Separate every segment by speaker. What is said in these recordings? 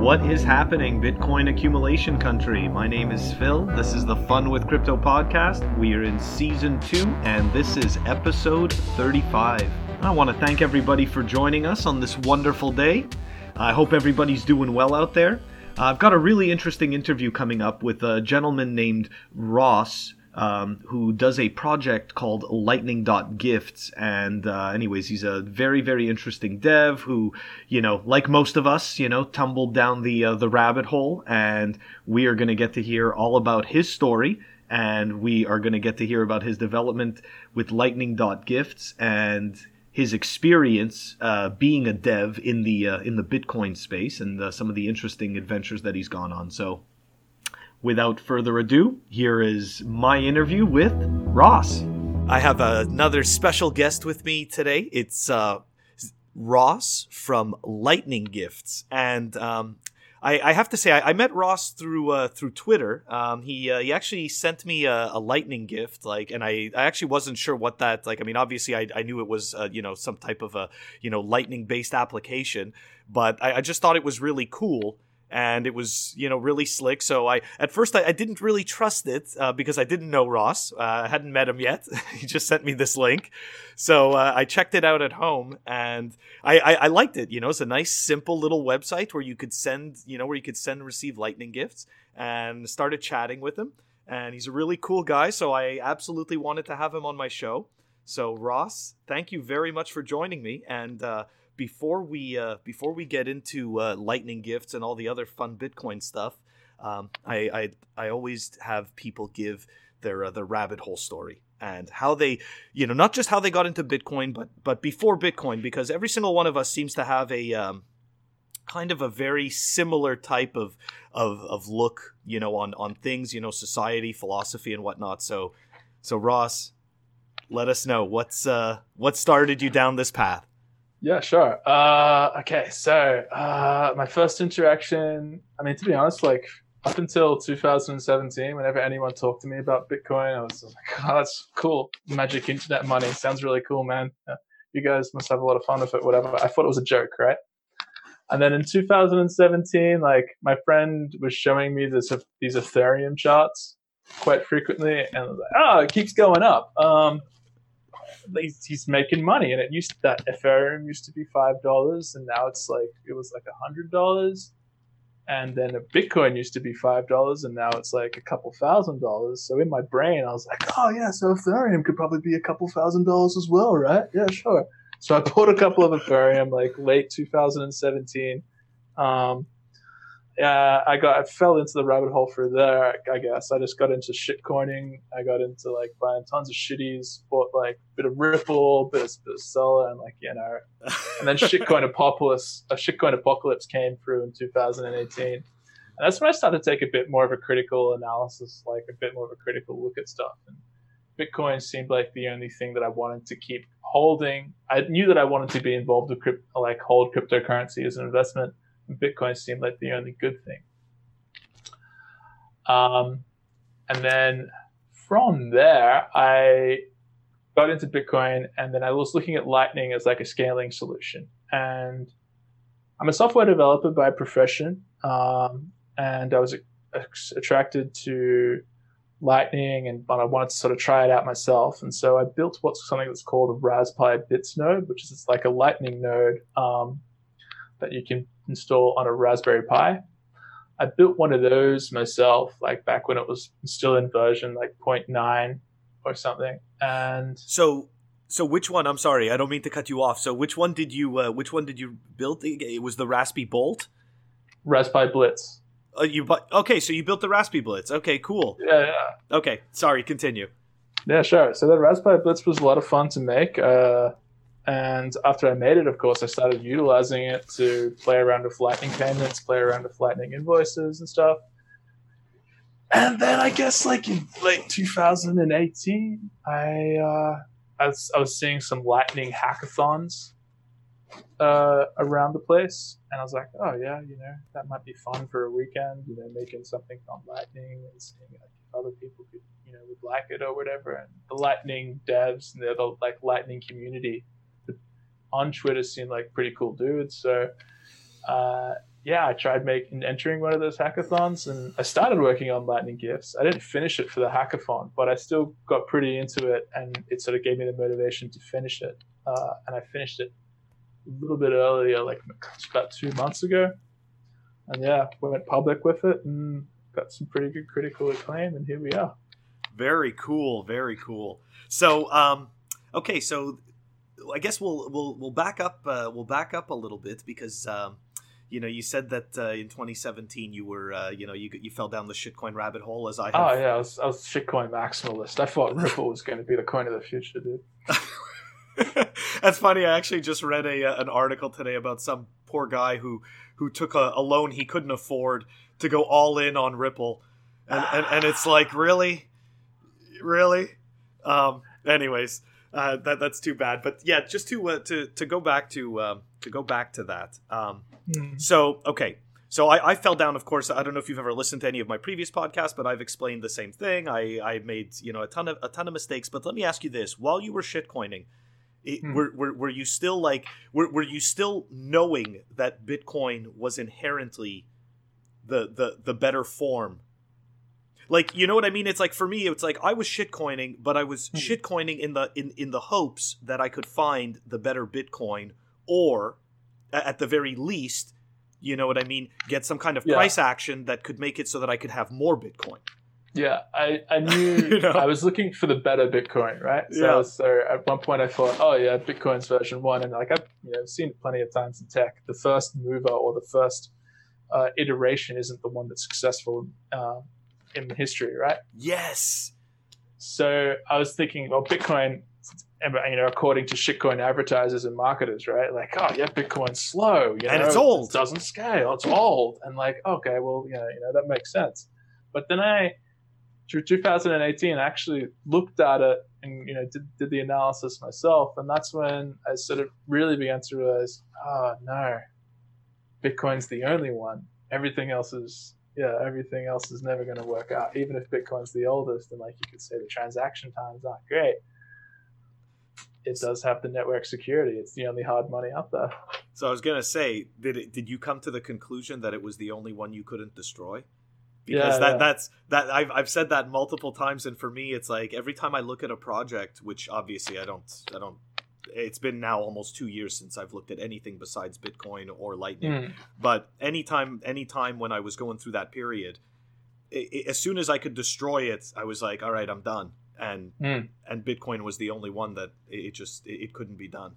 Speaker 1: What is happening, Bitcoin accumulation country? My name is Phil. This is the Fun with Crypto podcast. We are in season two, and this is episode 35. I want to thank everybody for joining us on this wonderful day. I hope everybody's doing well out there. I've got a really interesting interview coming up with a gentleman named Ross um, who does a project called lightning.gifts and uh, anyways he's a very very interesting dev who you know like most of us you know tumbled down the uh, the rabbit hole. And we are going to get to hear all about his story. And we are going to get to hear about his development with lightning.gifts and his experience uh, being a dev in the uh, in the Bitcoin space and uh, some of the interesting adventures that he's gone on. So without further ado, here is my interview with Ross. I have another special guest with me today. It's uh, Ross from Lightning Gifts, and um, I, I, have to say I, I met Ross through uh, through Twitter. Um, he uh, he actually sent me a, a, lightning gift, like, and I, I actually wasn't sure what that like. I mean, obviously I, I knew it was uh, you know some type of a you know lightning based application, but I, I just thought it was really cool and it was you know really slick. So I at first I, I didn't really trust it uh, because I didn't know Ross. Uh, I hadn't met him yet. he just sent me this link, so uh, I checked it out at home and I, I, I liked it. You know, it's a nice simple little website where you could send you know where you could send and receive lightning gifts and started chatting with him. And he's a really cool guy, so I absolutely wanted to have him on my show. So Ross, thank you very much for joining me and uh, before we uh, before we get into uh, lightning gifts and all the other fun Bitcoin stuff, um, I, I I always have people give their uh, their rabbit hole story and how they you know not just how they got into Bitcoin, but but before Bitcoin because every single one of us seems to have a um, kind of a very similar type of of of look you know on on things you know society philosophy and whatnot. So so Ross, let us know what's uh what started you down this path.
Speaker 2: Yeah, sure. Uh, okay, so uh, my first interaction, I mean, to be honest, like up until 2017, whenever anyone talked to me about Bitcoin, I was like, oh, that's cool. Magic internet money sounds really cool, man. You guys must have a lot of fun with it, whatever. I thought it was a joke, right? And then in 2017, like my friend was showing me this these Ethereum charts quite frequently, and like, oh, it keeps going up. Um, he's, he's making money, and it used that Ethereum used to be five dollars, and now it's like it was like a hundred dollars, and then a Bitcoin used to be five dollars, and now it's like a couple thousand dollars. So in my brain, I was like, oh yeah, so Ethereum could probably be a couple thousand dollars as well, right? Yeah, sure. So I bought a couple of Ethereum like late 2017. Um, yeah, I got I fell into the rabbit hole through there. I guess I just got into shitcoining. I got into like buying tons of shitties. Bought like a bit of Ripple, bit of, bit of Stellar, and like you know, and then shitcoin apocalypse. A shitcoin apocalypse came through in 2018, and that's when I started to take a bit more of a critical analysis, like a bit more of a critical look at stuff. And Bitcoin seemed like the only thing that I wanted to keep holding. I knew that I wanted to be involved with crypto, like hold cryptocurrency as an investment Bitcoin seemed like the only good thing. Um, and then from there, I got into Bitcoin, and then I was looking at Lightning as like a scaling solution. And I'm a software developer by profession, um, and I was attracted to Lightning, and I wanted to sort of try it out myself. And so I built what's something that's called a Raspberry Blitz node, which is like a Lightning node um, that you can install on a Raspberry Pi. I built one of those myself, like back when it was still in version like 0.9 or something. And
Speaker 1: so, so which one? I'm sorry, I don't mean to cut you off. So which one did you, uh, which one did you build? It was the Raspberry Bolt,
Speaker 2: Raspberry Blitz.
Speaker 1: Uh, you but okay, so you built the Raspberry Blitz. Okay, cool.
Speaker 2: Yeah, yeah.
Speaker 1: Okay, sorry. Continue.
Speaker 2: Yeah, sure. So the Raspberry Blitz was a lot of fun to make. Uh, and after I made it, of course, I started utilizing it to play around with Lightning payments, play around with Lightning invoices and stuff. And then I guess like in late 2018, I uh, I, was, I was seeing some Lightning hackathons uh, around the place, and I was like, oh yeah, you know, that might be fun for a weekend. You know, making something on Lightning and seeing like other people could you know would like it or whatever. And the Lightning devs and the other like Lightning community on Twitter seemed like pretty cool dudes. So uh, yeah, I tried making entering one of those hackathons, and I started working on Lightning Gifts. I didn't finish it for the hackathon, but I still got pretty into it, and it sort of gave me the motivation to finish it. Uh, and I finished it a little bit earlier, like about two months ago. And yeah, we went public with it and got some pretty good critical acclaim, and here we are.
Speaker 1: Very cool, very cool. So, um, okay, so I guess we'll we'll we'll back up uh, we'll back up a little bit because um, you know you said that uh, in 2017 you were uh, you know you you fell down the shitcoin rabbit hole as I have.
Speaker 2: Oh yeah, I was, I was shitcoin maximalist. I thought Ripple was going to be the coin of the future, dude.
Speaker 1: That's funny. I actually just read a uh, an article today about some poor guy who who took a, a loan he couldn't afford to go all in on Ripple, and and, and it's like really, really. Um. Anyways, uh, that that's too bad. But yeah, just to uh, to to go back to um, to go back to that. Um,
Speaker 2: Mm.
Speaker 1: so okay, so I, I fell down. Of course, I don't know if you've ever listened to any of my previous podcasts, but I've explained the same thing. I I made you know a ton of a ton of mistakes. But let me ask you this: while you were shitcoining, it,
Speaker 2: Hmm.
Speaker 1: were, were were you still like were were you still knowing that Bitcoin was inherently the the the better form? Like you know what I mean? It's like for me, it's like I was shitcoining, but I was
Speaker 2: Hmm.
Speaker 1: shitcoining in the in in the hopes that I could find the better Bitcoin, or at the very least, you know what I mean, get some kind of
Speaker 2: Yeah.
Speaker 1: price action that could make it so that I could have more Bitcoin.
Speaker 2: Yeah, I, I knew
Speaker 1: You know?
Speaker 2: I was looking for the better Bitcoin, right? So,
Speaker 1: Yeah.
Speaker 2: so at one point I thought, oh yeah, Bitcoin's version one, and like I've you know seen it plenty of times in tech. The first mover or the first uh, iteration isn't the one that's successful uh, in history, right?
Speaker 1: Yes.
Speaker 2: So I was thinking, well, Bitcoin, you know, according to shitcoin advertisers and marketers, right? Like, oh yeah, Bitcoin's slow, you
Speaker 1: And it's old.
Speaker 2: it doesn't scale, it's old, and like, okay, well, you know, you know, that makes sense. But then I, through 2018, I actually looked at it and you know did, did the analysis myself, and that's when I sort of really began to realize, oh no, Bitcoin's the only one. Everything else is yeah, everything else is never going to work out. Even if Bitcoin's the oldest, and like you could say the transaction times aren't great, it does have the network security. It's the only hard money out there.
Speaker 1: So I was gonna say, did it, did you come to the conclusion that it was the only one you couldn't destroy? Because
Speaker 2: Yeah,
Speaker 1: that
Speaker 2: yeah.
Speaker 1: that's that I've I've said that multiple times, and for me, it's like every time I look at a project, which obviously I don't I don't. It's been now almost two years since I've looked at anything besides Bitcoin or Lightning.
Speaker 2: Mm.
Speaker 1: But anytime anytime when I was going through that period, i i as soon as I could destroy it, I was like, all right, I'm done. And
Speaker 2: Mm.
Speaker 1: and Bitcoin was the only one that it it just it, it couldn't be done.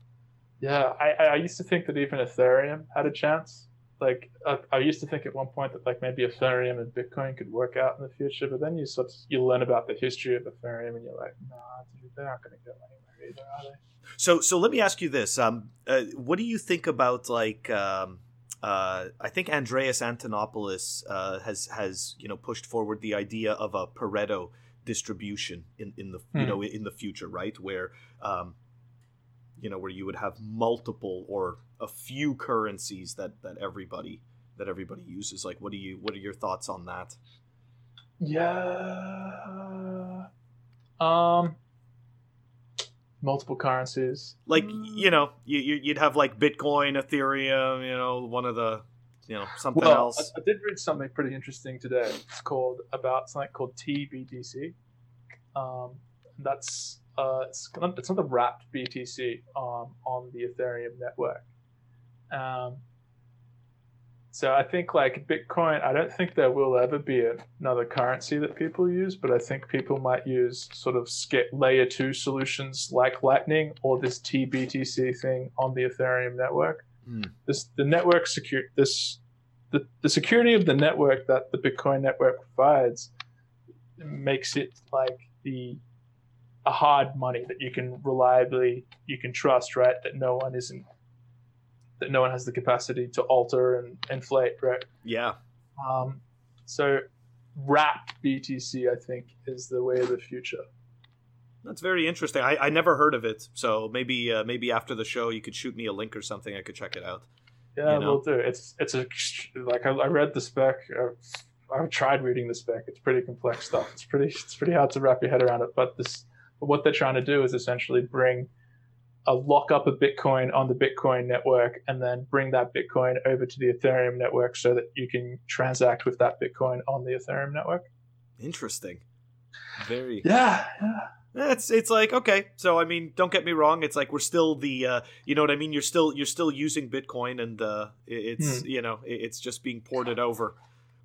Speaker 2: Yeah, I, I used to think that even Ethereum had a chance. Like I, I used to think at one point that like maybe Ethereum and Bitcoin could work out in the future, but then you sort of, you learn about the history of Ethereum and you're like, nah, dude, they're not going to go anywhere either, are they?
Speaker 1: So, so let me ask you this: um, uh, What do you think about like? Um, uh, I think Andreas Antonopoulos uh, has has you know pushed forward the idea of a Pareto distribution in in the you
Speaker 2: Hmm.
Speaker 1: know in the future, right? Where um, you know where you would have multiple or a few currencies that that everybody that everybody uses. Like, what do you what are your thoughts on that?
Speaker 2: Yeah. Um. Multiple currencies.
Speaker 1: Like,
Speaker 2: Mm.
Speaker 1: you know, you, you- you'd have like Bitcoin, Ethereum, you know, one of the you know something
Speaker 2: Well,
Speaker 1: else.
Speaker 2: I did read something pretty interesting today. It's called about something called TBTC. Um, that's uh, it's not, it's not the wrapped BTC um, on the Ethereum network. Um, so I think like Bitcoin, I don't think there will ever be another currency that people use, but I think people might use sort of layer two solutions like Lightning or this TBTC thing on the Ethereum network.
Speaker 1: Hmm.
Speaker 2: This the network secure this the, the security of the network that the Bitcoin network provides makes it like the a hard money that you can reliably you can trust, right? That no one isn't that no one has the capacity to alter and inflate, right?
Speaker 1: Yeah.
Speaker 2: Um, so wrapped BTC, I think, is the way of the future.
Speaker 1: That's very interesting. I, I never heard of it, so maybe uh, maybe after the show you could shoot me a link or something. I could check it out.
Speaker 2: Yeah,
Speaker 1: You know?
Speaker 2: we'll do. It's it's a like I, I read the spec. uh, I've tried reading the spec. It's pretty complex stuff. It's pretty it's pretty hard to wrap your head around it. But this what they're trying to do is essentially bring a lock up a Bitcoin on the Bitcoin network and then bring that Bitcoin over to the Ethereum network so that you can transact with that Bitcoin on the Ethereum network.
Speaker 1: Interesting. Very.
Speaker 2: Yeah, yeah.
Speaker 1: It's it's like okay, so I mean, don't get me wrong. It's like we're still the uh, you know what I mean. You're still you're still using Bitcoin, and uh, it's hmm. you know it's just being ported over.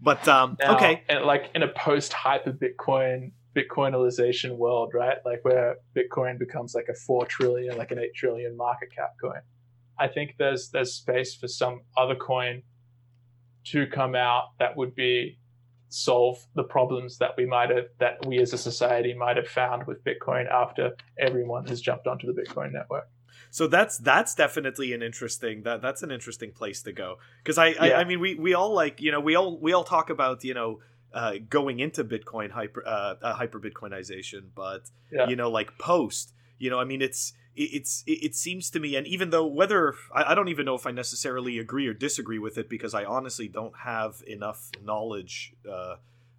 Speaker 1: But um, now, okay,
Speaker 2: and like in a post hyper Bitcoin Bitcoinalization world, right? Like where Bitcoin becomes like a four trillion, like an eight trillion market cap coin. I think there's there's space for some other coin to come out that would be solve the problems that we might have that we as a society might have found with Bitcoin after everyone has jumped onto the Bitcoin network.
Speaker 1: So that's that's definitely an interesting that that's an interesting place to go because I, yeah. I I mean we we all like you know we all we all talk about you know uh, going into Bitcoin hyper uh, uh, hyper Bitcoinization, but yeah. you know, like post, you know, I mean, it's it, it's it, seems to me, and even though whether I, don't even know if I necessarily agree or disagree with it because I honestly don't have enough knowledge uh,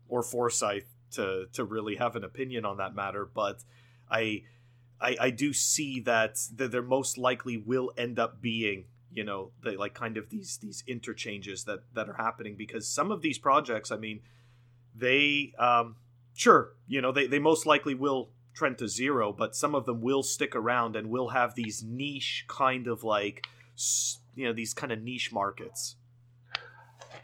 Speaker 1: or foresight to to really have an opinion on that matter, but I. I, I do see that, that there most likely will end up being you know the, like kind of these these interchanges that that are happening because some of these projects i mean they um, sure you know they, they most likely will trend to zero but some of them will stick around and will have these niche kind of like you know these kind of niche markets.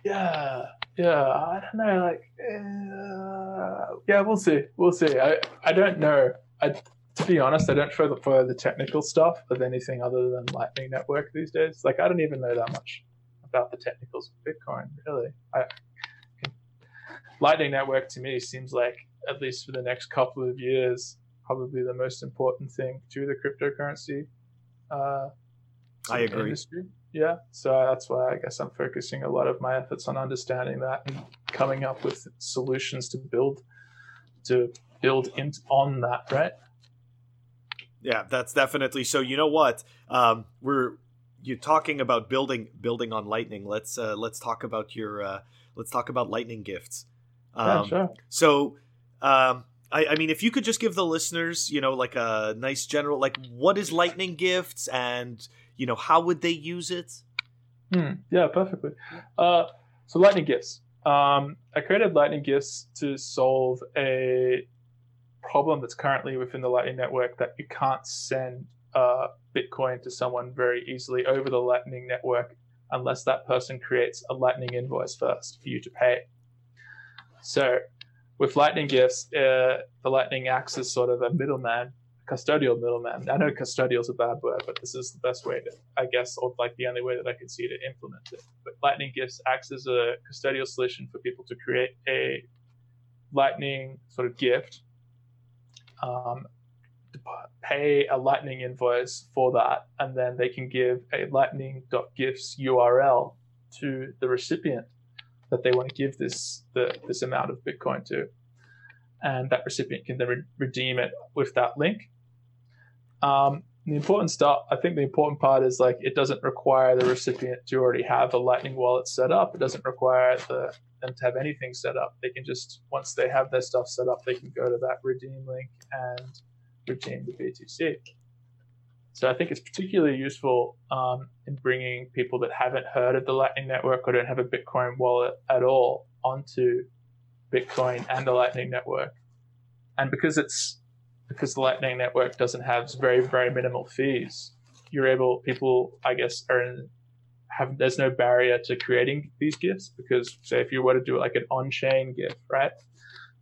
Speaker 2: Yeah yeah i don't know like uh, yeah we'll see we'll see. I i don't know. I to be honest i don't follow, follow the technical stuff of anything other than lightning network these days. Like i don't even know that much about the technicals of bitcoin really. I Lightning Network to me seems like, at least for the next couple of years, probably the most important thing to the cryptocurrency. Uh,
Speaker 1: I agree.
Speaker 2: Industry. Yeah, so that's why I guess I'm focusing a lot of my efforts on understanding that and coming up with solutions to build to build in, on that, right?
Speaker 1: Yeah, that's definitely so. You know what? Um, we're you're talking about building building on Lightning. Let's uh, let's talk about your uh, let's talk about Lightning gifts.
Speaker 2: Um, yeah, sure.
Speaker 1: So, um, I, I mean, if you could just give the listeners, you know, like a nice general, like what is Lightning Gifts, and you know, how would they use it?
Speaker 2: Hmm. Yeah, perfectly. Uh, so Lightning Gifts. Um, I created Lightning Gifts to solve a problem that's currently within the Lightning Network that you can't send uh, Bitcoin to someone very easily over the Lightning Network unless that person creates a Lightning invoice first for you to pay. So with Lightning Gifts, uh, the Lightning acts as sort of a middleman, custodial middleman. I know custodial is a bad word, but this is the best way to, I guess, or like the only way that I can see to implement it. But Lightning Gifts acts as a custodial solution for people to create a Lightning sort of gift, um, pay a Lightning invoice for that, and then they can give a Lightning.gifts URL to the recipient that they want to give this the, this amount of Bitcoin to, and that recipient can then re- redeem it with that link. Um, the important stuff, I think the important part is like it doesn't require the recipient to already have a Lightning wallet set up. It doesn't require the, them to have anything set up. They can just once they have their stuff set up, they can go to that redeem link and redeem the BTC. So I think it's particularly useful um, in bringing people that haven't heard of the Lightning Network or don't have a Bitcoin wallet at all onto Bitcoin and the Lightning Network. And because it's because the Lightning Network doesn't have very very minimal fees, you're able people I guess are in, have there's no barrier to creating these gifts because say if you were to do like an on-chain gift, right?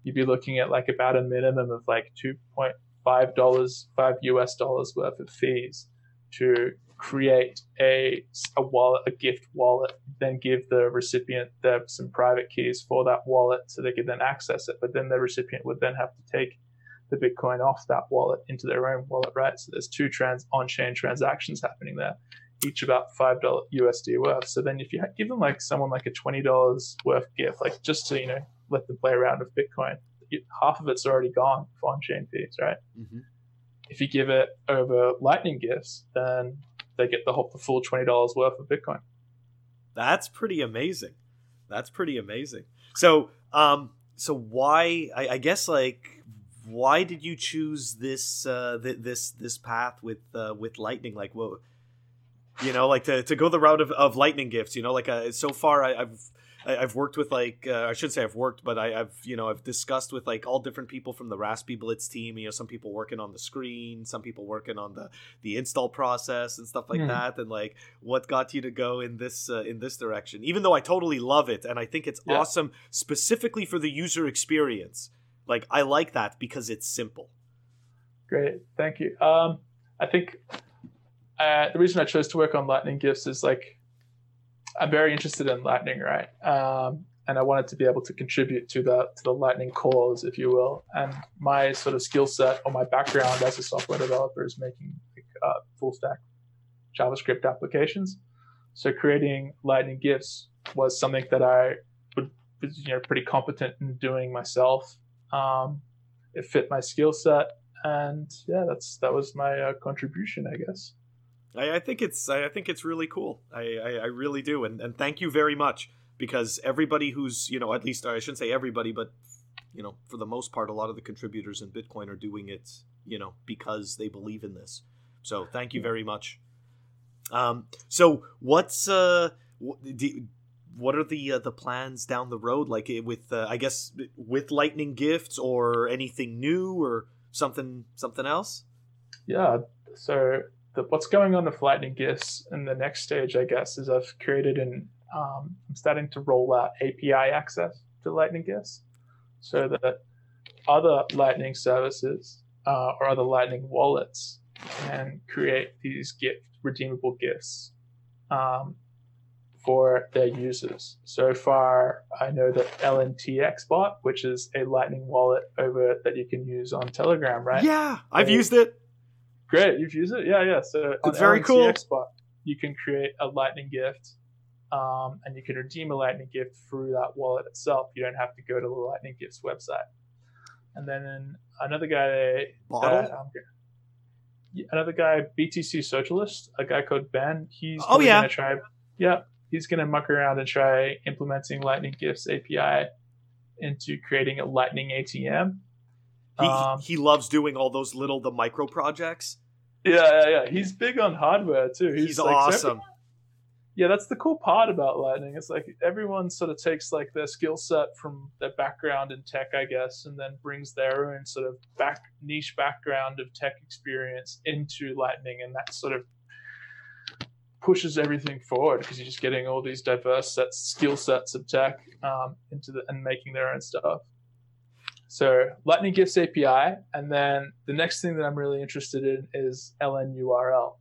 Speaker 2: You'd be looking at like about a minimum of like two point five dollars, five US dollars worth of fees to create a a wallet, a gift wallet, then give the recipient the, some private keys for that wallet so they could then access it. But then the recipient would then have to take the Bitcoin off that wallet into their own wallet, right? So there's two trans on-chain transactions happening there, each about five dollar USD worth. So then if you give them like someone like a twenty dollars worth gift, like just to you know let them play around with Bitcoin, half of it's already gone for on-chain fees, right? Mm-hmm. If you give it over Lightning gifts, then they get the whole the full twenty dollars worth of Bitcoin.
Speaker 1: That's pretty amazing. That's pretty amazing. So, um, so why? I, I guess like why did you choose this uh, th- this this path with uh, with lightning? Like, what you know, like to, to go the route of, of lightning gifts. You know, like uh, so far I, I've I've worked with like uh, I should say I've worked, but I, have you know I've discussed with like all different people from the Raspiblitz team. You know, some people working on the screen, some people working on the the install process and stuff like mm. that. And like, what got you to go in this uh, in this direction? Even though I totally love it and I think it's yeah. awesome specifically for the user experience. Like, I like that because it's simple.
Speaker 2: Great, thank you. Um, I think uh, the reason I chose to work on Lightning gifts is like I'm very interested in Lightning, right? Um, and I wanted to be able to contribute to the to the Lightning cause, if you will. And my sort of skill set or my background as a software developer is making uh, full stack JavaScript applications. So creating Lightning gifts was something that I would was you know pretty competent in doing myself. Um, it fit my skill set, and yeah, that's that was my uh, contribution, I guess.
Speaker 1: I, I think it's I think it's really cool. I, I, I really do, and and thank you very much because everybody who's you know at least I shouldn't say everybody, but you know for the most part, a lot of the contributors in Bitcoin are doing it you know because they believe in this. So thank you very much. Um, so what's uh, what are the uh, the plans down the road? Like eh, with uh, I guess with lightning gifts or anything new or something something else?
Speaker 2: Yeah. So the, what's going on with Lightning Gifts in the next stage, I guess, is I've created and um, I'm starting to roll out API access to Lightning Gifts, so that other Lightning services uh, or other Lightning wallets can create these gift redeemable gifts um, for their users. So far, I know that LNTX bot, which is a Lightning wallet over that you can use on Telegram, right?
Speaker 1: Yeah, I've so, used it.
Speaker 2: Great, you've used it? Yeah, yeah. So
Speaker 1: it's very cool.
Speaker 2: You can create a Lightning gift, um, and you can redeem a Lightning gift through that wallet itself. You don't have to go to the Lightning Gifts website. And then another guy,
Speaker 1: that, um,
Speaker 2: another guy, BTC Socialist, a guy called Ben. He's
Speaker 1: oh yeah,
Speaker 2: gonna try. Yeah, he's gonna muck around and try implementing Lightning Gifts API into creating a Lightning ATM.
Speaker 1: He, um, he loves doing all those little the micro projects.
Speaker 2: Yeah, yeah, yeah. He's big on hardware too.
Speaker 1: He's, He's like, awesome. So
Speaker 2: yeah, that's the cool part about Lightning. It's like everyone sort of takes like their skill set from their background in tech, I guess, and then brings their own sort of back niche background of tech experience into Lightning, and that sort of pushes everything forward because you're just getting all these diverse sets, skill sets of tech um, into the and making their own stuff. So Lightning Gifts API, and then the next thing that I'm really interested in is LNURL.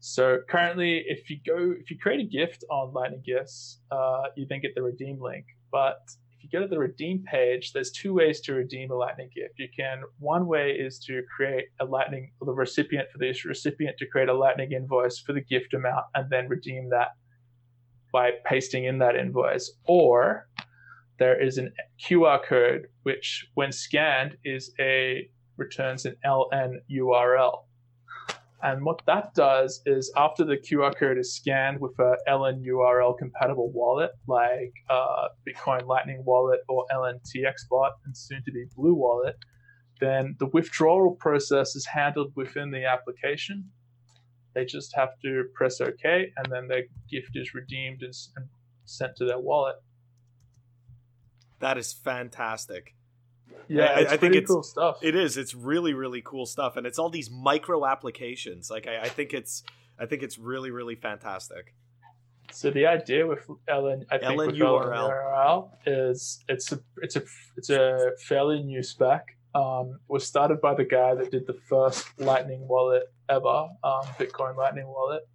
Speaker 2: So currently, if you go, if you create a gift on Lightning Gifts, uh, you then get the redeem link. But if you go to the redeem page, there's two ways to redeem a Lightning gift. You can one way is to create a Lightning, the recipient for this recipient to create a Lightning invoice for the gift amount and then redeem that by pasting in that invoice, or there is an QR code which, when scanned, is a returns an LN URL. And what that does is after the QR code is scanned with a LN URL compatible wallet like uh, Bitcoin Lightning Wallet or LNTX bot and soon to be Blue Wallet, then the withdrawal process is handled within the application. They just have to press OK and then their gift is redeemed and sent to their wallet.
Speaker 1: That is fantastic.
Speaker 2: Yeah, I, I think it's cool stuff.
Speaker 1: It is. It's really, really cool stuff, and it's all these micro applications. Like I, I think it's, I think it's really, really fantastic.
Speaker 2: So the idea with Ellen, I think with LNURL is it's a it's a it's a fairly new spec. Um, was started by the guy that did the first Lightning wallet ever, um, Bitcoin Lightning wallet.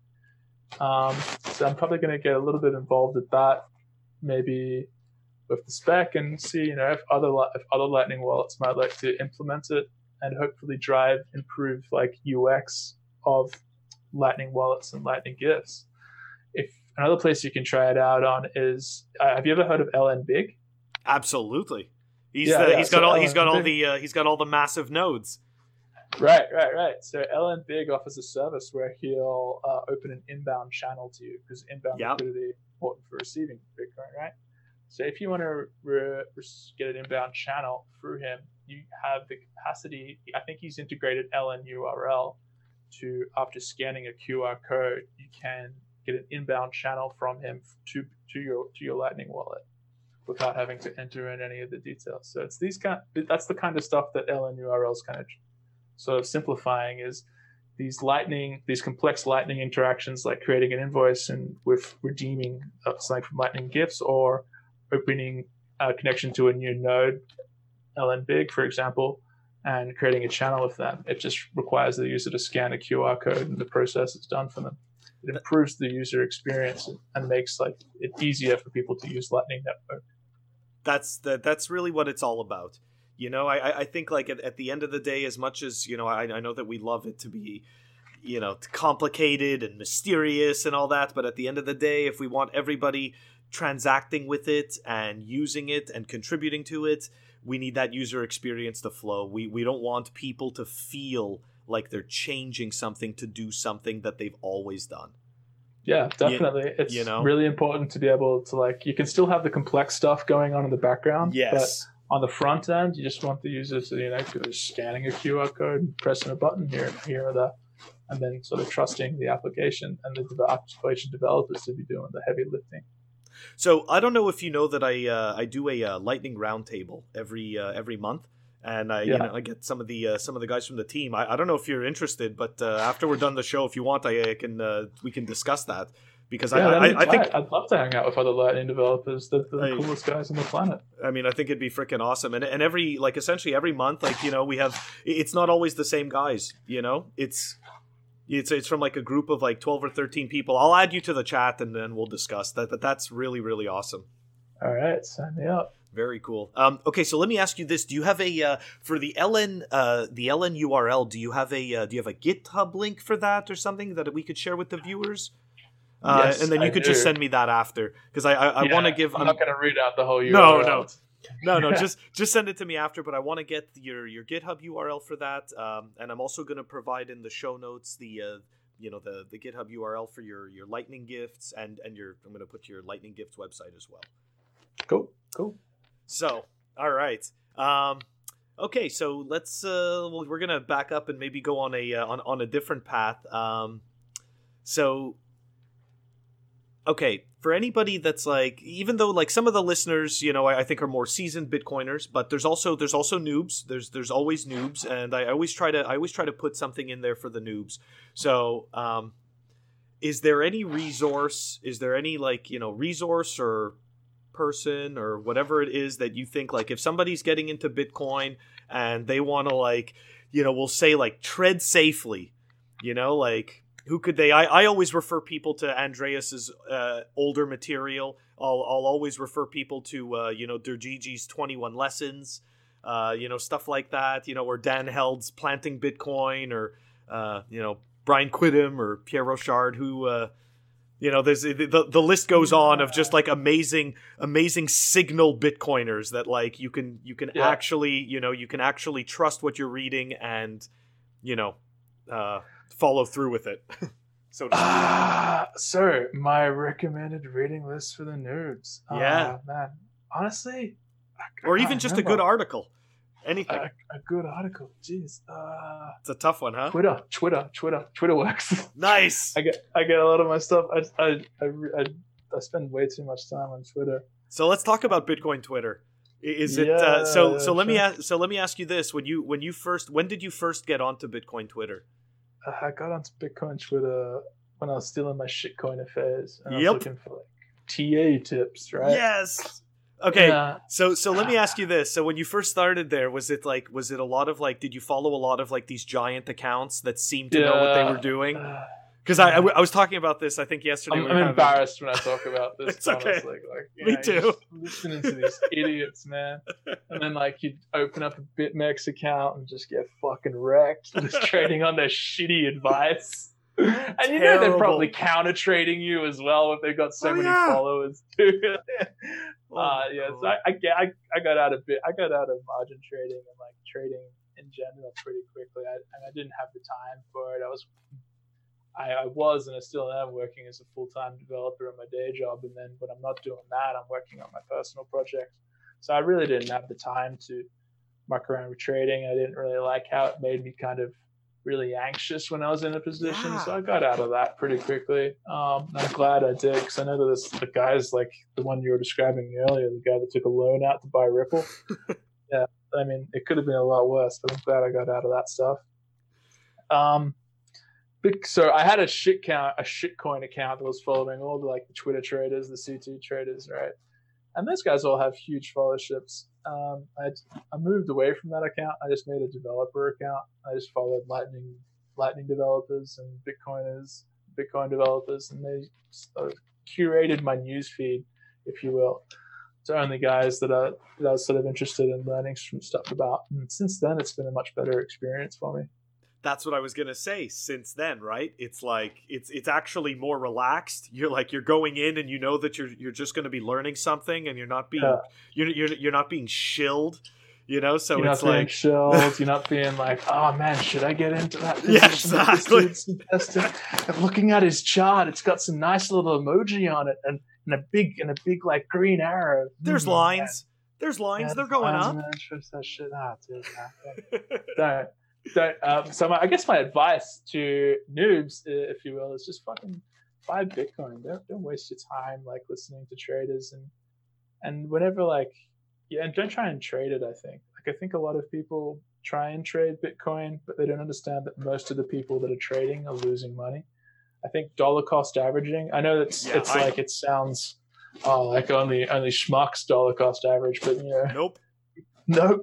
Speaker 2: Um, so I'm probably going to get a little bit involved with that, maybe with the spec and see, you know, if other if other Lightning wallets might like to implement it and hopefully drive improve like UX of Lightning wallets and Lightning gifts. If another place you can try it out on is, uh, have you ever heard of LN Big?
Speaker 1: Absolutely. He's yeah, the, yeah. he's got all LN he's got Big. all the uh, he's got all the massive nodes.
Speaker 2: Right, right, right. So LN Big offers a service where he'll uh, open an inbound channel to you because inbound yep. liquidity is important for receiving Bitcoin, right? So if you want to re- get an inbound channel through him, you have the capacity. I think he's integrated LN URL to after scanning a QR code, you can get an inbound channel from him to to your to your Lightning wallet without having to enter in any of the details. So it's these kind. That's the kind of stuff that LNURL is kind of sort of simplifying. Is these lightning these complex lightning interactions like creating an invoice and with redeeming uh, something from lightning gifts or opening a connection to a new node ln big for example and creating a channel with them it just requires the user to scan a qr code and the process is done for them. It improves the user experience and makes like it easier for people to use lightning network.
Speaker 1: That's the, that's really what it's all about. You know, I I think like at, at the end of the day, as much as you know, I, I know that we love it to be, you know, complicated and mysterious and all that, but at the end of the day, if we want everybody transacting with it and using it and contributing to it, we need that user experience to flow. We we don't want people to feel like they're changing something to do something that they've always done.
Speaker 2: Yeah, definitely. You, it's you know? really important to be able to like you can still have the complex stuff going on in the background.
Speaker 1: Yes
Speaker 2: on the front end, you just want the user to, you know, just scanning a QR code, pressing a button here, and here or there, and then sort of trusting the application and the application developers to be doing the heavy lifting.
Speaker 1: So I don't know if you know that I uh, I do a uh, lightning roundtable every uh, every month, and I yeah. you know I get some of the uh, some of the guys from the team. I, I don't know if you're interested, but uh, after we're done the show, if you want, I, I can uh, we can discuss that because yeah, I, I, I, think
Speaker 2: I'd love to hang out with other Lightning developers. They're, the coolest guys on the planet.
Speaker 1: I mean, I think it'd be freaking awesome. And and every like essentially every month, like you know, we have it's not always the same guys. You know, it's it's it's from like a group of like twelve or thirteen people. I'll add you to the chat and then we'll discuss that. But that's really really awesome.
Speaker 2: All right, sign me up.
Speaker 1: Very cool. Um, okay, so let me ask you this: Do you have a uh, for the LN uh, the LN URL? Do you have a uh, do you have a GitHub link for that or something that we could share with the viewers? Uh, yes, and then you I could do. just send me that after because I I, I yeah, want to give.
Speaker 2: I'm, I'm not going to read out the whole URL.
Speaker 1: No, no, no, no. just just send it to me after. But I want to get your your GitHub URL for that, um, and I'm also going to provide in the show notes the. Uh, you know the the GitHub URL for your your Lightning gifts and and your I'm going to put your Lightning gifts website as well.
Speaker 2: Cool, cool.
Speaker 1: So, all right. Um, okay, so let's uh, well, we're gonna back up and maybe go on a uh, on on a different path. Um, so okay, for anybody that's like, even though like some of the listeners, you know, I, I, think are more seasoned Bitcoiners, but there's also there's also noobs. There's there's always noobs, and I always try to I always try to put something in there for the noobs. So, um, is there any resource? Is there any like you know resource or person or whatever it is that you think like if somebody's getting into Bitcoin and they want to like you know we'll say like tread safely, you know like who could they? I, I always refer people to Andreas's uh, older material. I'll, I'll always refer people to uh, you know Dergigi's Twenty One Lessons, uh, you know stuff like that. You know, or Dan Held's Planting Bitcoin, or uh, you know Brian Quiddim or Pierre Rochard, who uh, you know there's the, the, the list goes on of just like amazing amazing signal Bitcoiners that like you can you can yeah. actually you know you can actually trust what you're reading and you know. Uh, follow through with it.
Speaker 2: so, uh, so my recommended reading list for the nerds.
Speaker 1: Yeah,
Speaker 2: uh, man. Honestly,
Speaker 1: or even just remember. a good article. Anything. A,
Speaker 2: a good article. Jeez. Uh,
Speaker 1: it's a tough one, huh?
Speaker 2: Twitter, Twitter, Twitter, Twitter works.
Speaker 1: Nice.
Speaker 2: I get I get a lot of my stuff. I I, I I I spend way too much time on Twitter.
Speaker 1: So let's talk about Bitcoin Twitter. Is it uh, yeah, uh, so? So let me ask. So let me ask you this: when you when you first when did you first get onto Bitcoin Twitter?
Speaker 2: I got onto Bitcoin Twitter when I was still in my shitcoin affairs. And yep. I was looking for like TA tips, right?
Speaker 1: Yes. Okay. Yeah. So so let me ask you this. So when you first started there, was it like was it a lot of like did you follow a lot of like these giant accounts that seemed to yeah. know what they were doing? Uh, Because I, I, I, was talking about this, I think yesterday.
Speaker 2: I'm, we I'm embarrassed when I talk about this.
Speaker 1: it's honestly. okay.
Speaker 2: Like,
Speaker 1: Me know, too.
Speaker 2: Listening to these idiots, man, and then like you open up a BitMEX account and just get fucking wrecked, just trading on their shitty advice. And Terrible. you know they're probably counter trading you as well if they've got so oh, many yeah. followers too. oh, uh, yeah, so I, I, I, I got out of bit, I got out of margin trading and like trading in general pretty quickly. I, and I didn't have the time for it. I was I, I was and I still am working as a full time developer in my day job. And then when I'm not doing that, I'm working on my personal project. So I really didn't have the time to muck around with trading. I didn't really like how it made me kind of really anxious when I was in a position,
Speaker 1: Yeah.
Speaker 2: so I got out of that pretty quickly. Um, I'm glad I did because I know that this, the guys like the one you were describing earlier, the guy that took a loan out to buy Ripple. yeah, I mean, it could have been a lot worse, but I'm glad I got out of that stuff. Um, so I had a shit count, a shitcoin account that was following all the like the Twitter traders, the CT traders, right? And those guys all have huge followerships. Um, I I moved away from that account. I just made a developer account. I just followed Lightning Lightning developers and Bitcoiners, Bitcoin developers, and they sort of curated my news feed, if you will, to only guys that are that I was sort of interested in learning some stuff about. And since then, it's been a much better experience for me.
Speaker 1: That's what I was gonna say. Since then, right? It's like it's it's actually more relaxed. You're like you're going in and you know that you're you're just gonna be learning something, and you're not being
Speaker 2: Yeah.
Speaker 1: you're you're you're not being shilled. You know, so
Speaker 2: you're
Speaker 1: it's
Speaker 2: not being
Speaker 1: like
Speaker 2: shelled. You're not being like, oh man, should I get into that?
Speaker 1: Yeah,
Speaker 2: position
Speaker 1: exactly.
Speaker 2: dude's invested?" Looking at his chart, it's got some nice little emoji on it, and, and a big and a big like green arrow.
Speaker 1: there's
Speaker 2: Hmm,
Speaker 1: lines. There's lines.
Speaker 2: Yeah,
Speaker 1: They're going
Speaker 2: lines,
Speaker 1: up.
Speaker 2: man. That shit dude. don't. Um, so my, I guess my advice to noobs, if you will, is just fucking buy Bitcoin. Don't don't waste your time like listening to traders and and whenever like yeah, and don't try and trade it. I think like I think a lot of people try and trade Bitcoin, but they don't understand that most of the people that are trading are losing money. I think dollar cost averaging. I know that's
Speaker 1: Yeah,
Speaker 2: it's
Speaker 1: I-
Speaker 2: like it sounds oh like only only schmucks dollar cost average, but you know
Speaker 1: Nope.
Speaker 2: Nope.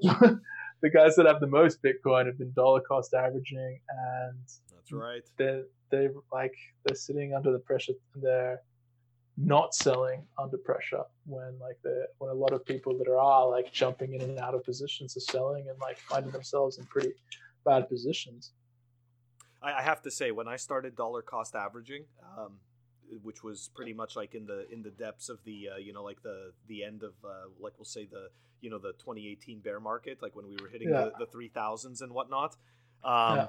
Speaker 2: The guys that have the most Bitcoin have been dollar cost averaging, and
Speaker 1: That's right.
Speaker 2: they're they like they're sitting under the pressure. They're not selling under pressure when like the when a lot of people that are like jumping in and out of positions are selling and like finding themselves in pretty bad positions.
Speaker 1: I, I have to say, when I started dollar cost averaging, um, which was pretty much like in the in the depths of the uh, you know like the the end of uh, like we'll say the you know the 2018 bear market, like when we were hitting
Speaker 2: Yeah.
Speaker 1: the, the 3000s and whatnot. Um,
Speaker 2: Yeah.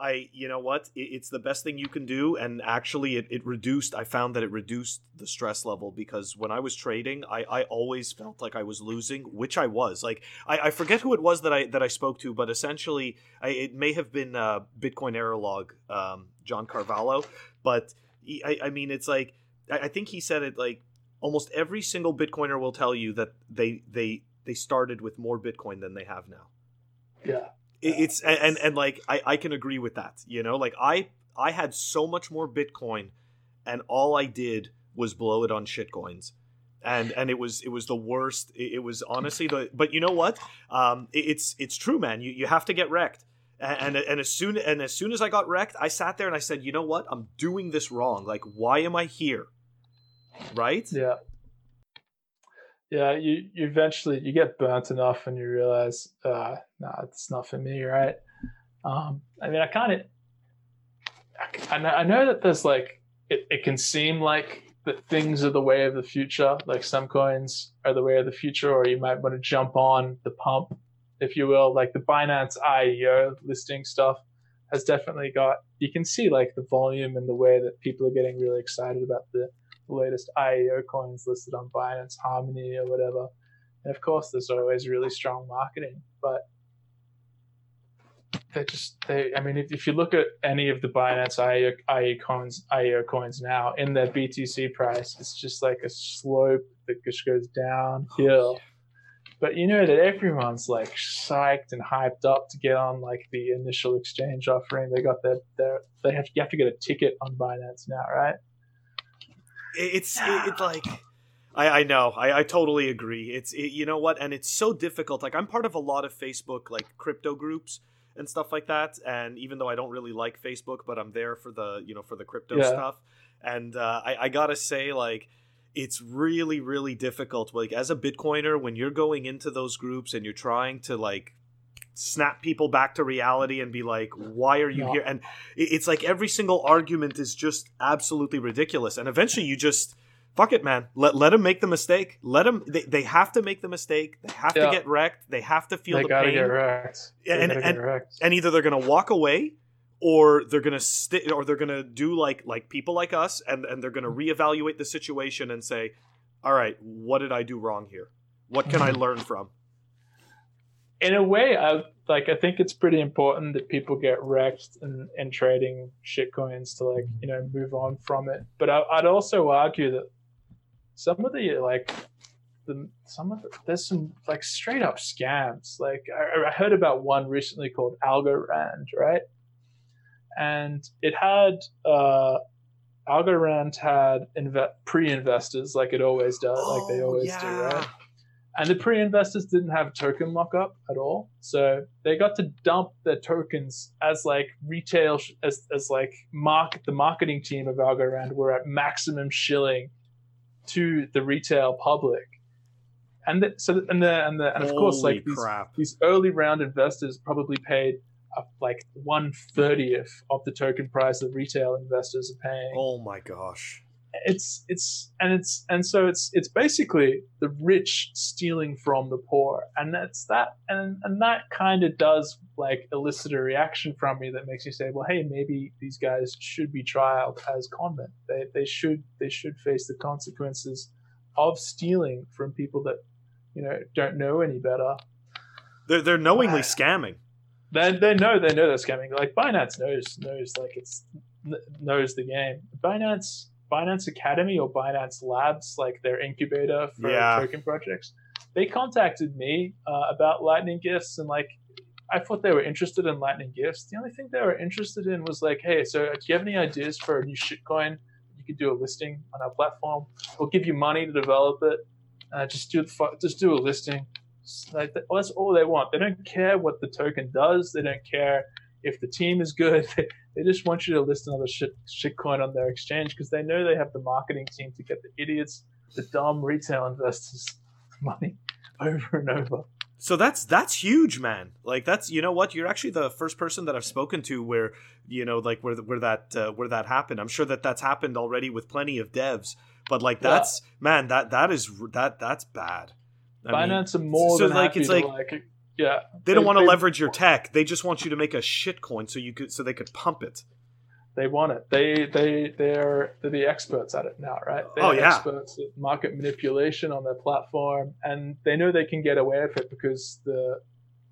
Speaker 1: I you know what it, it's the best thing you can do, and actually it, it reduced. I found that it reduced the stress level because when I was trading, I, I always felt like I was losing, which I was. Like I, I forget who it was that I that I spoke to, but essentially I, it may have been uh, Bitcoin error log, um, John Carvalho. But I, I mean, it's like I, I think he said it like almost every single Bitcoiner will tell you that they they they started with more Bitcoin than they have now.
Speaker 2: Yeah.
Speaker 1: It- It's and, and and like I I can agree with that. You know, like I I had so much more Bitcoin, and all I did was blow it on shitcoins. And and it was it was the worst. It, it was honestly the. But you know what? Um, it- it's it's true, man. You you have to get wrecked. And, and as soon and as soon as I got wrecked, I sat there and I said, you know what? I'm doing this wrong. Like, why am I here? Right?
Speaker 2: Yeah. Yeah, you, you eventually you get burnt enough and you realize, uh, nah, it's not for me, right? Um, I mean, I kind of, I, I know that there's like, it, it can seem like that things are the way of the future. Like some coins are the way of the future, or you might want to jump on the pump, if you will. Like the Binance IEO listing stuff has definitely got. You can see like the volume and the way that people are getting really excited about the the latest IEO coins listed on Binance, Harmony, or whatever. And of course, there's always really strong marketing, but they just they. I mean, if, if you look at any of the Binance IEO, IEO coins, IEO coins now in their BTC price, it's just like a slope that just goes downhill. Oh, But you know that everyone's like psyched and hyped up to get on like the initial exchange offering. They got their, their they have you have to get a ticket on Binance now, right?
Speaker 1: It's it, it's like I, I know I, I totally agree it's it, you know what and it's so difficult like i'm part of a lot of facebook like crypto groups and stuff like that and even though i don't really like facebook but i'm there for the you know for the crypto
Speaker 2: Yeah.
Speaker 1: stuff and uh, I, I gotta say like it's really really difficult like as a bitcoiner when you're going into those groups and you're trying to like snap people back to reality and be like why are you
Speaker 2: Yeah.
Speaker 1: here and it's like every single argument is just absolutely ridiculous and eventually you just fuck it man let, let them make the mistake let them they, they have to make the mistake they have
Speaker 2: Yeah.
Speaker 1: to get wrecked they have to feel
Speaker 2: they
Speaker 1: the
Speaker 2: gotta
Speaker 1: pain
Speaker 2: get wrecked. They
Speaker 1: And-
Speaker 2: gotta
Speaker 1: and-
Speaker 2: get wrecked.
Speaker 1: and either they're gonna walk away or they're gonna sti- or they're gonna do like like people like us and and they're gonna mm-hmm. reevaluate the situation and say all right what did i do wrong here what can i learn from
Speaker 2: in a way, I like I think it's pretty important that people get wrecked and and trading shitcoins to like you know move on from it. But I, I'd also argue that some of the like the some of the, there's some like straight up scams. Like I, I heard about one recently called Algorand, right? And it had uh, Algorand had inve- pre-investors like it always does, oh, like they oh, always yeah. do, right? And the pre-investors didn't have token lockup at all, so they got to dump their tokens as like retail, as as like market. The marketing team of Algorand were at maximum shilling to the retail public, and the, so and the and the and of Holy course like these, these early round investors probably paid like one thirtieth of the token price that retail investors are paying.
Speaker 1: Oh my gosh!
Speaker 2: It's it's and it's and so it's it's basically the rich stealing from the poor, and that's that, and and that kind of does like elicit a reaction from me that makes me say, well, hey, maybe these guys should be trialed as conmen. They they should they should face the consequences of stealing from people that you know don't know any better.
Speaker 1: They're they're knowingly uh, scamming.
Speaker 2: They, they know they know they're scamming. Like Binance knows knows like it's knows the game. Binance Binance Academy or Binance Labs, like their incubator for yeah. token projects, they contacted me uh, about Lightning gifts and like I thought they were interested in Lightning gifts. The only thing they were interested in was like, hey, so do you have any ideas for a new shitcoin? You could do a listing on our platform. We'll give you money to develop it. Uh, just do the, just do a listing. Like that's all they want. They don't care what the token does. They don't care if the team is good. They, just want you to list another shit coin on their exchange because they know they have the marketing team to get the idiots, the dumb retail investors money over and over.
Speaker 1: So that's that's huge, man. Like that's you know what you're actually the first person that I've spoken to where you know like where where that uh, where that happened. I'm sure that that's happened already with plenty of devs, but like that's yeah. man that that is that that's bad.
Speaker 2: I Binance mean, are more so than like, happy it's like, like yeah.
Speaker 1: They don't want to leverage your tech. They just want you to make a shit coin so you could so they could pump it.
Speaker 2: They want it. They they they're they're the experts at it now, right? They're
Speaker 1: oh yeah.
Speaker 2: Experts at market manipulation on their platform, and they know they can get away with it because the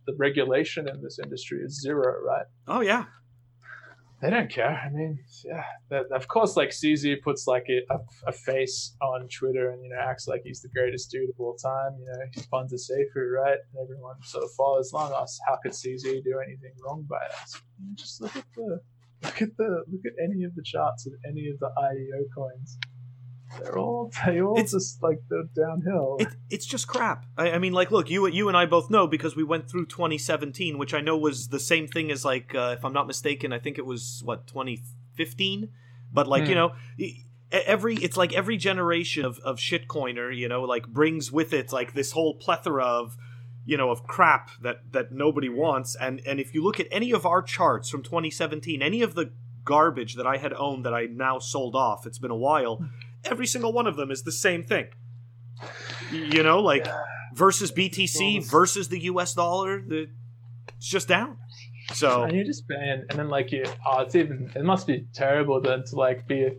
Speaker 2: the regulation in this industry is zero, right?
Speaker 1: Oh yeah
Speaker 2: they don't care. I mean, yeah, of course, like CZ puts like a, a, face on Twitter and you know acts like he's the greatest dude of all time. You know, he's fun to say through, right? And everyone sort of follows along us. How could CZ do anything wrong by us? just look at the look at the look at any of the charts of any of the IEO coins they're all they all it's, just like the downhill.
Speaker 1: It, it's just crap. I, I, mean, like, look, you you and I both know because we went through 2017, which I know was the same thing as like, uh, if I'm not mistaken, I think it was what 2015. But like, hmm. you know, every it's like every generation of of shitcoiner, you know, like brings with it like this whole plethora of you know of crap that that nobody wants and and if you look at any of our charts from 2017 any of the garbage that i had owned that i now sold off it's been a while every single one of them is the same thing. You know, like yeah. versus BTC versus the US dollar, the, it's just down. So
Speaker 2: and you just paying, and then like you, oh, it's even it must be terrible then to like be a,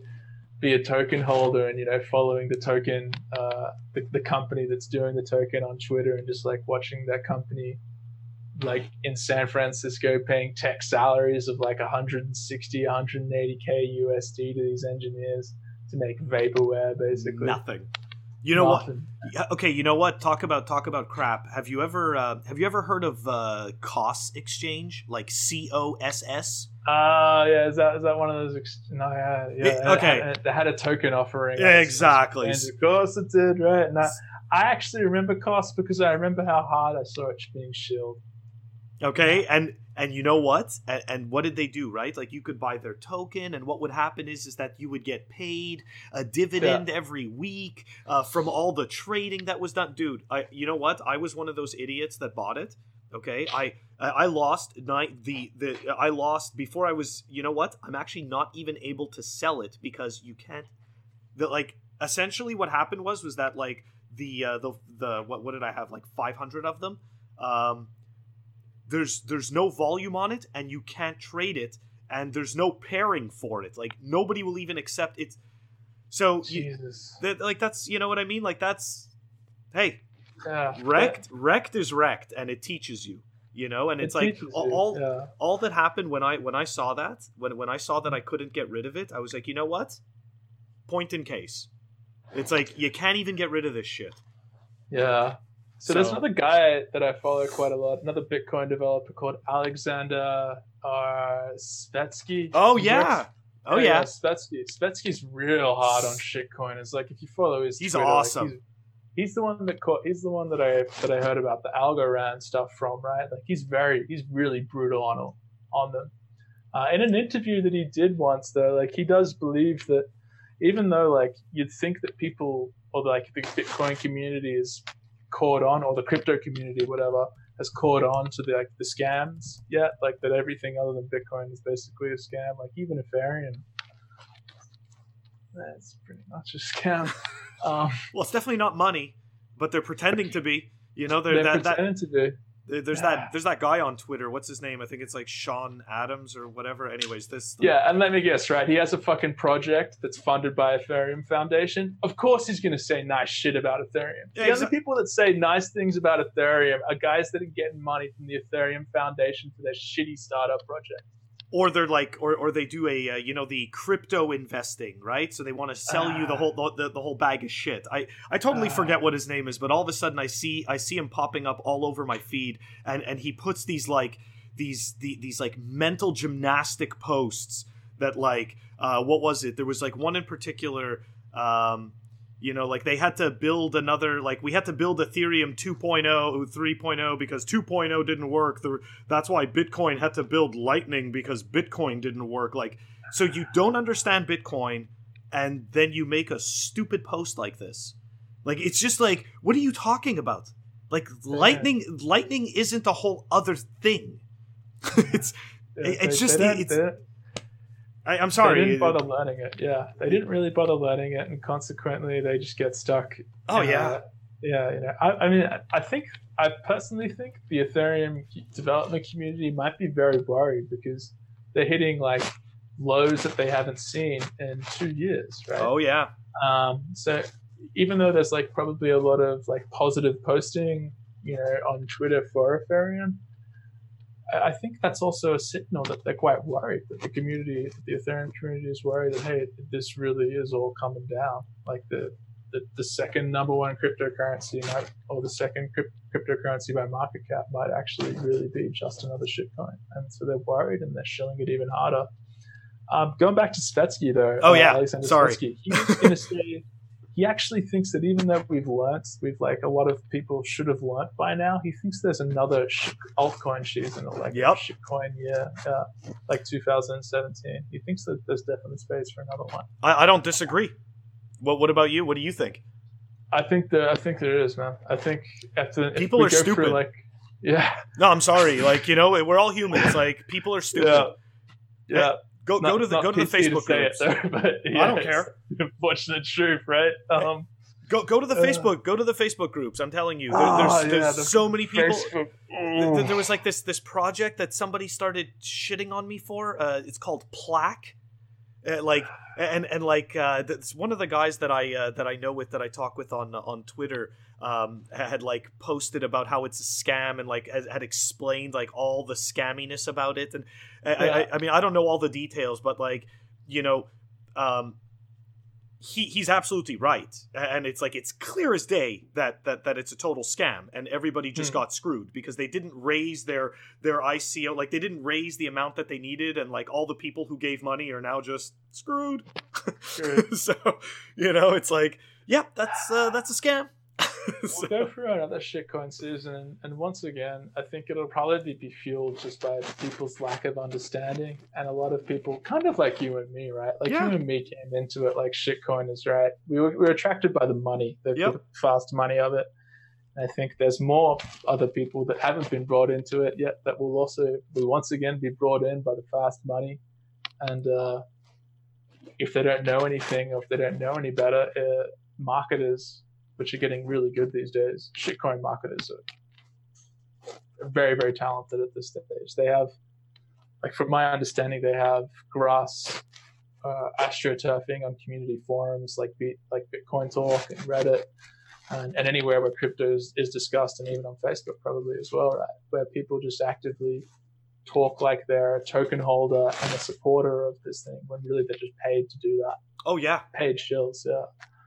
Speaker 2: be a token holder and you know following the token, uh, the, the company that's doing the token on Twitter and just like watching that company like in San Francisco paying tech salaries of like 160, 180k USD to these engineers to make vaporware, basically.
Speaker 1: Nothing. You know Nothing. what? Okay, you know what? Talk about talk about crap. Have you ever uh, have you ever heard of uh, COSS Exchange, like C O S S?
Speaker 2: Ah, uh, yeah. Is that is that one of those? Ex- no, yeah, yeah. It,
Speaker 1: okay,
Speaker 2: they had a token offering.
Speaker 1: Yeah, exactly.
Speaker 2: And of course it did, right? And I, I actually remember COSS because I remember how hard I saw it being shilled.
Speaker 1: Okay, and and you know what? And, and, what did they do? Right, like you could buy their token, and what would happen is is that you would get paid a dividend yeah. every week uh, from all the trading that was done. Dude, I you know what? I was one of those idiots that bought it. Okay, I I lost night the the I lost before I was. You know what? I'm actually not even able to sell it because you can't. The like essentially what happened was was that like the uh, the the what what did I have like 500 of them. Um, there's there's no volume on it and you can't trade it and there's no pairing for it like nobody will even accept it so
Speaker 2: Jesus.
Speaker 1: Like that's you know what i mean like that's hey
Speaker 2: Yeah.
Speaker 1: wrecked wrecked is wrecked and it teaches you you know and
Speaker 2: It
Speaker 1: it's like all all,
Speaker 2: yeah.
Speaker 1: all that happened when i when i saw that when when i saw that i couldn't get rid of it i was like you know what point in case it's like you can't even get rid of this shit
Speaker 2: Yeah. So, there's another guy that I follow quite a lot, another Bitcoin developer called Alexander uh, Svetski.
Speaker 1: oh yeah
Speaker 2: works-
Speaker 1: oh yeah
Speaker 2: Svetski. Svetski's real hard on shitcoin. It's like if you follow his,
Speaker 1: He's
Speaker 2: Twitter, like,
Speaker 1: awesome.
Speaker 2: he's, he's the one that caught. He's the one that I that I heard about the Algorand stuff from. Right, like he's very, he's really brutal on on them. Uh, in an interview that he did once, though, like he does believe that even though like you'd think that people or like the Bitcoin community is caught on, or the crypto community, whatever, has caught on to the like the scams yet, like that everything other than Bitcoin is basically a scam. Like even Ethereum, that's pretty much a scam. um,
Speaker 1: well it's definitely not money but they're pretending to be you know they're,
Speaker 2: they're
Speaker 1: that, that
Speaker 2: pretending to be.
Speaker 1: There- There's that. There's that guy on Twitter. What's his name? I think it's like Sean Adams or whatever. Anyways, this.
Speaker 2: Yeah, and let me guess, right? He has a fucking project that's funded by Ethereum Foundation. Of course, he's going to say nice shit about Ethereum.
Speaker 1: Yeah,
Speaker 2: the only people that say nice things about Ethereum are guys that are getting money from the Ethereum Foundation for their shitty startup project.
Speaker 1: Or they're like, or or they do a, uh, you know, the crypto investing, right? So they want to sell you the
Speaker 2: Ah.
Speaker 1: whole the, the whole bag of shit. I I totally
Speaker 2: Ah.
Speaker 1: forget what his name is, but all of a sudden I see I see him popping up all over my feed, and and he puts these like these the, these like mental gymnastic posts that like uh what was it? There was like one in particular. Um, you know like they had to build another like we had to build ethereum 2.0 3.0 because 2.0 didn't work. The, that's why bitcoin had to build lightning because bitcoin didn't work. Like so you don't understand bitcoin and then you make a stupid post like this. Like it's just like what are you talking about? Like lightning lightning isn't a whole other thing. It's
Speaker 2: They-
Speaker 1: It's just it's-
Speaker 2: they
Speaker 1: I,
Speaker 2: They
Speaker 1: sorry
Speaker 2: didn't bother learning it. Yeah, they didn't really bother learning it, and consequently, they just get stuck.
Speaker 1: oh yeah
Speaker 2: uh, yeah. You know, I, I mean, I- I think I personally think the Ethereum development community might be very worried because they're hitting like lows that they haven't seen in two years, right?
Speaker 1: oh yeah
Speaker 2: Um, so even though there's like probably a lot of like positive posting, you know, on Twitter for Ethereum, I think that's also a signal that they're quite worried that the community, the Ethereum community, is worried that hey, this really is all coming down. Like the the, the second number one cryptocurrency might, or the second crypt, cryptocurrency by market cap might actually really be just another shitcoin, and so they're worried and they're shilling it even harder. Um, going back to Svetski though.
Speaker 1: Oh,
Speaker 2: uh,
Speaker 1: yeah.
Speaker 2: Alexander
Speaker 1: Sorry.
Speaker 2: Svetski, he was going to say he actually thinks that even though we've learnt, we've like a lot of people should have learnt by now. He thinks there's another sh- altcoin season, or like
Speaker 1: Yep.
Speaker 2: shitcoin year, uh, like 2017. He thinks that there's definitely space for another one.
Speaker 1: I, I don't disagree what what about you what do you think
Speaker 2: I think there, I think there is, man. I think after
Speaker 1: People are
Speaker 2: go through,
Speaker 1: stupid.
Speaker 2: like, yeah,
Speaker 1: No, I'm sorry. Like you know, we're all humans. Like people are stupid.
Speaker 2: yeah, yeah.
Speaker 1: Go
Speaker 2: Not-
Speaker 1: go to the go to the
Speaker 2: PC to
Speaker 1: Facebook
Speaker 2: say it,
Speaker 1: groups.
Speaker 2: though, but
Speaker 1: I don't care.
Speaker 2: it's the Unfortunate truth, right? Um,
Speaker 1: Go go to the
Speaker 2: Uh.
Speaker 1: Facebook. Go to the Facebook groups. I'm telling you, there,
Speaker 2: oh,
Speaker 1: there's,
Speaker 2: yeah,
Speaker 1: there's
Speaker 2: the
Speaker 1: so many people. Th- th- there was like this this project that somebody started shitting on me for. Uh, it's called Plaque. Uh, like and and like uh, that's one of the guys that I uh, that I know with that I talk with on on Twitter um, had like posted about how it's a scam and like had, had explained like all the scamminess about it. And I, I, I mean I don't know all the details but like you know um, he he's absolutely right. And it's like it's clear as day that that that it's a total scam and everybody just
Speaker 2: Hmm.
Speaker 1: got screwed because they didn't raise their their ICO like they didn't raise the amount that they needed and like all the people who gave money are now just screwed. So you know it's like yeah that's uh, that's a scam So-
Speaker 2: We'll go through another shitcoin season, and, once again, I think it'll probably be fueled just by people's lack of understanding, and a lot of people, kind of like you and me, right? Like
Speaker 1: Yeah.
Speaker 2: you and me came into it like shitcoiners, right? We were, we were attracted by the money, the,
Speaker 1: Yep.
Speaker 2: fast money of it. And I think there's more other people that haven't been brought into it yet that will also, will once again be brought in by the fast money, and uh, if they don't know anything or if they don't know any better, uh, marketers which are getting really good these days. Shitcoin marketers are very, very talented at this stage. They have, like, from my understanding, they have grass uh, astroturfing on community forums like Bit, like Bitcoin Talk and Reddit. and, and anywhere where crypto is, is discussed, and even on Facebook probably as well, right? Where people just actively talk like they're a token holder and a supporter of this thing when really they're just paid to do that.
Speaker 1: Oh yeah,
Speaker 2: paid shills. Yeah.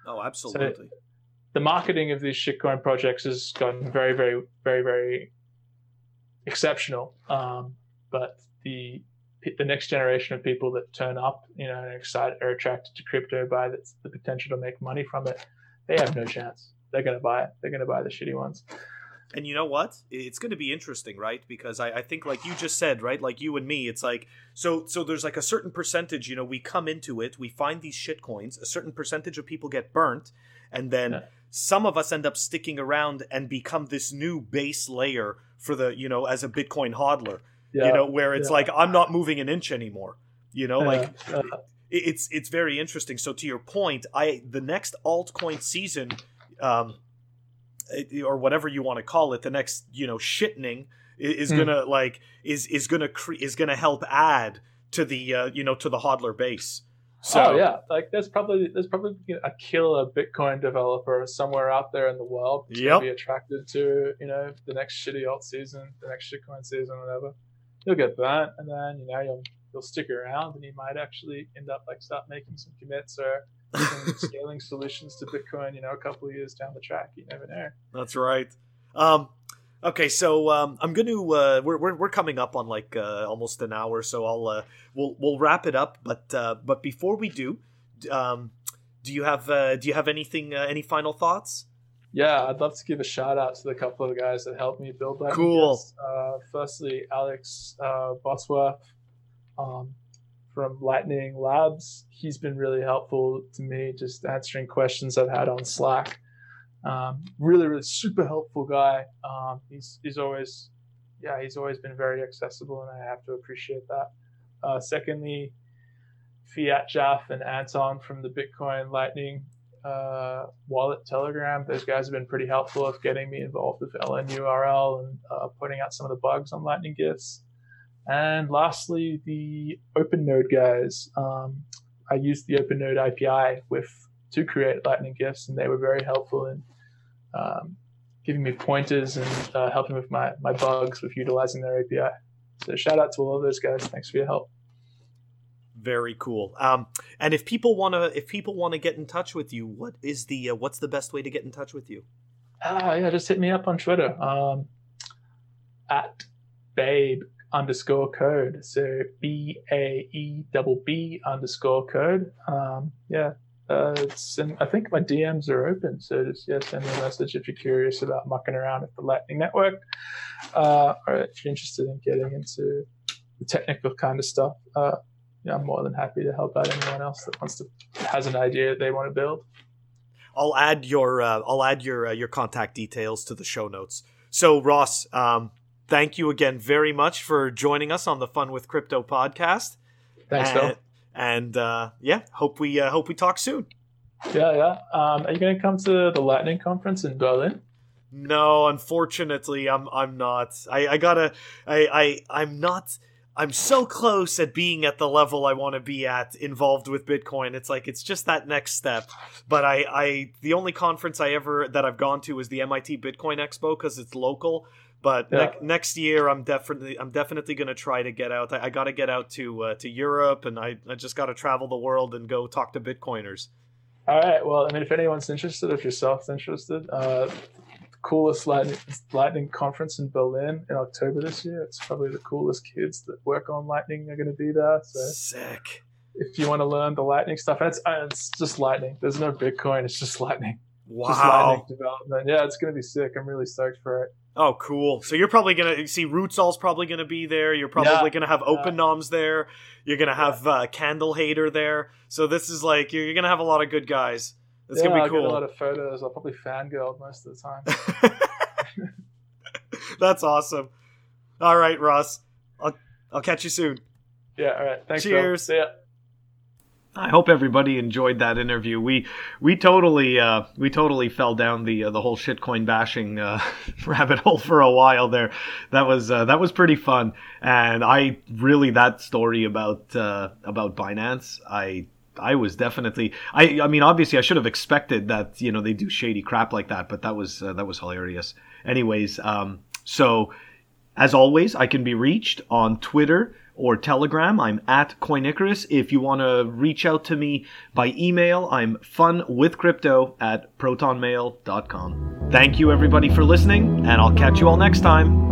Speaker 1: Oh, absolutely. So
Speaker 2: the marketing of these shitcoin projects has gotten very, very, very, very exceptional. Um, but the the next generation of people that turn up, you know, and excited are attracted to crypto by the, the potential to make money from it, they have no chance. They're going to buy it. They're going to buy the shitty ones.
Speaker 1: And you know what? It's going to be interesting, right? Because I, I think, like you just said, right? Like you and me, it's like so. So there's like a certain percentage. You know, we come into it, we find these shit coins. A certain percentage of people get burnt, and then yeah. Some of us end up sticking around and become this new base layer for the you know as a Bitcoin hodler. Yeah. You know, where it's yeah. like I'm not moving an inch anymore. You know, like it's it's very interesting. So to your point, I the next altcoin season. Um, or whatever you want to call it, the next you know shittening is, mm. gonna like is is gonna cre- is gonna help add to the uh, you know to the hodler base. So
Speaker 2: oh, yeah, like there's probably there's probably a killer Bitcoin developer somewhere out there in the world to yep. be attracted to you know the next shitty alt season, the next shitcoin season, whatever. You'll get burnt, and then you know you'll you'll stick around, and you might actually end up like start making some commits or scaling solutions to Bitcoin, you know, a couple of years down the track. You never know.
Speaker 1: That's right. Um, okay, so um, I'm going to uh, we're, we're we're coming up on like uh, almost an hour, so I'll uh, we'll we'll wrap it up. But uh, but before we do, um, do you have uh, do you have anything uh, any final thoughts?
Speaker 2: Yeah, I'd love to give a shout out to the couple of guys that helped me build that.
Speaker 1: Cool.
Speaker 2: Uh, firstly, Alex uh, Bosworth. Um, from Lightning Labs. He's been really helpful to me, just answering questions I've had on Slack. Um, really, really super helpful guy. Um, he's he's always, yeah, he's always been very accessible, and I have to appreciate that. Uh, secondly, fiatjaf and Anton from the Bitcoin Lightning uh, wallet Telegram. Those guys have been pretty helpful of getting me involved with LNURL and uh, pointing out some of the bugs on Lightning gifts. And lastly, the OpenNode guys. Um, I used the OpenNode API with to create Lightning gifts, and they were very helpful in um, giving me pointers and uh, helping with my, my bugs with utilizing their API. So shout out to all of those guys. Thanks for your help.
Speaker 1: Very cool. Um, and if people want to, if people want to get in touch with you, what is the uh, what's the best way to get in touch with you?
Speaker 2: Ah, uh, yeah, just hit me up on Twitter um, at Babe underscore code. So B A E double B underscore code. Um, yeah. Uh, it's, and I think my DMs are open, so just yeah, send me a message if you're curious about mucking around with the Lightning Network, uh, or if you're interested in getting into the technical kind of stuff. Uh, yeah, I'm more than happy to help out anyone else that wants to has an idea that they want to build.
Speaker 1: I'll add your uh, I'll add your uh, your contact details to the show notes. So Ross, um, thank you again very much for joining us on the Fun with Crypto podcast.
Speaker 2: Thanks, and, Phil.
Speaker 1: And uh, yeah, hope we uh, hope we talk soon.
Speaker 2: Yeah, yeah. Um, are you going to come to the Lightning conference in Berlin?
Speaker 1: No, unfortunately, I'm I'm not. I, I gotta. I, I I'm not. I'm so close at being at the level I want to be at involved with Bitcoin. It's like it's just that next step. But I, I the only conference I ever that I've gone to is the MIT Bitcoin Expo because it's local. But yeah. ne- next year, I'm definitely I'm definitely going to try to get out. I, I got to get out to uh, to Europe, and I, I just got to travel the world and go talk to Bitcoiners.
Speaker 2: All right. Well, I mean, if anyone's interested, if yourself's interested, uh, coolest lightning, lightning conference in Berlin in October this year. It's probably the coolest kids that work on lightning are going to be there. So
Speaker 1: sick.
Speaker 2: If you want to learn the lightning stuff, it's uh, it's just lightning. There's no Bitcoin. It's just lightning.
Speaker 1: Wow. Just lightning
Speaker 2: development. Yeah, it's going to be sick. I'm really stoked for it.
Speaker 1: Oh, cool. So you're probably gonna see Rootsall's probably gonna be there. You're probably yeah, gonna have Open Noms there. You're gonna have uh, Candle Hater there. So this is like you're, gonna have a lot of good guys. It's yeah, gonna be
Speaker 2: I'll
Speaker 1: cool.
Speaker 2: Get a lot of photos. I'll probably fangirl most of the time.
Speaker 1: That's awesome. All right, Ross. I'll I'll catch you soon.
Speaker 2: Yeah. All right. Thanks.
Speaker 1: Cheers. I hope everybody enjoyed that interview. We we totally uh, we totally fell down the uh, the whole shitcoin bashing uh, rabbit hole for a while there. That was uh, that was pretty fun, and I really that story about uh, about Binance. I I was definitely I I mean obviously I should have expected that you know they do shady crap like that, but that was uh, that was hilarious. Anyways, um, so as always, I can be reached on Twitter or Telegram. I'm at Coinicarus. If you want to reach out to me by email, I'm funwithcrypto at protonmail.com. Thank you everybody for listening, and I'll catch you all next time.